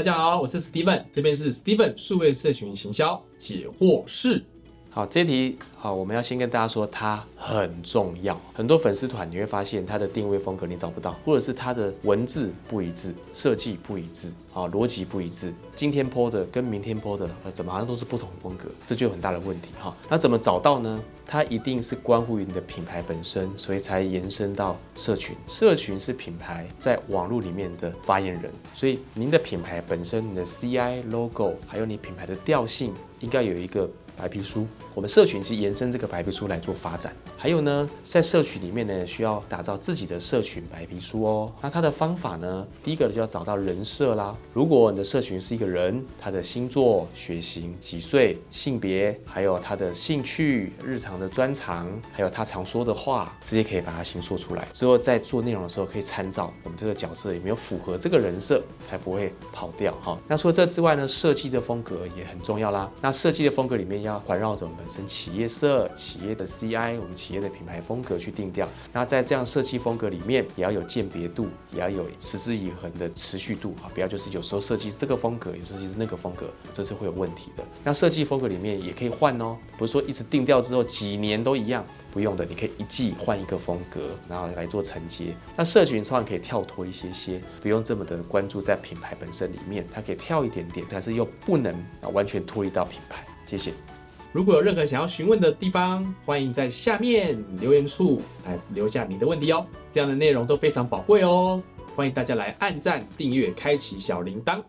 大家好，我是 Steven，这边是 Steven 数位社群行销解惑室。好，这题好，我们要先跟大家说，它很重要。很多粉丝团你会发现，它的定位风格你找不到，或者是它的文字不一致，设计不一致，啊，逻辑不一致。今天 PO 的跟明天 PO 的，怎么好像都是不同风格？这就有很大的问题哈。那怎么找到呢？它一定是关乎于你的品牌本身，所以才延伸到社群。社群是品牌在网络里面的发言人，所以您的品牌本身，你的 CI logo，还有你品牌的调性，应该有一个。白皮书，我们社群是延伸这个白皮书来做发展。还有呢，在社群里面呢，需要打造自己的社群白皮书哦。那它的方法呢，第一个就要找到人设啦。如果你的社群是一个人，他的星座、血型、几岁、性别，还有他的兴趣、日常的专长，还有他常说的话，这些可以把它形塑出来。之后在做内容的时候，可以参照我们这个角色有没有符合这个人设，才不会跑掉哈。那除了这之外呢，设计的风格也很重要啦。那设计的风格里面要。要环绕着我们本身企业色、企业的 CI、我们企业的品牌风格去定调。那在这样设计风格里面，也要有鉴别度，也要有持之以恒的持续度啊！不要就是有时候设计这个风格，有时候是那个风格，这是会有问题的。那设计风格里面也可以换哦，不是说一直定调之后几年都一样，不用的，你可以一季换一个风格，然后来做承接。那社群创可以跳脱一些些，不用这么的关注在品牌本身里面，它可以跳一点点，但是又不能啊完全脱离到品牌。谢谢。如果有任何想要询问的地方，欢迎在下面留言处来留下你的问题哦。这样的内容都非常宝贵哦，欢迎大家来按赞、订阅、开启小铃铛。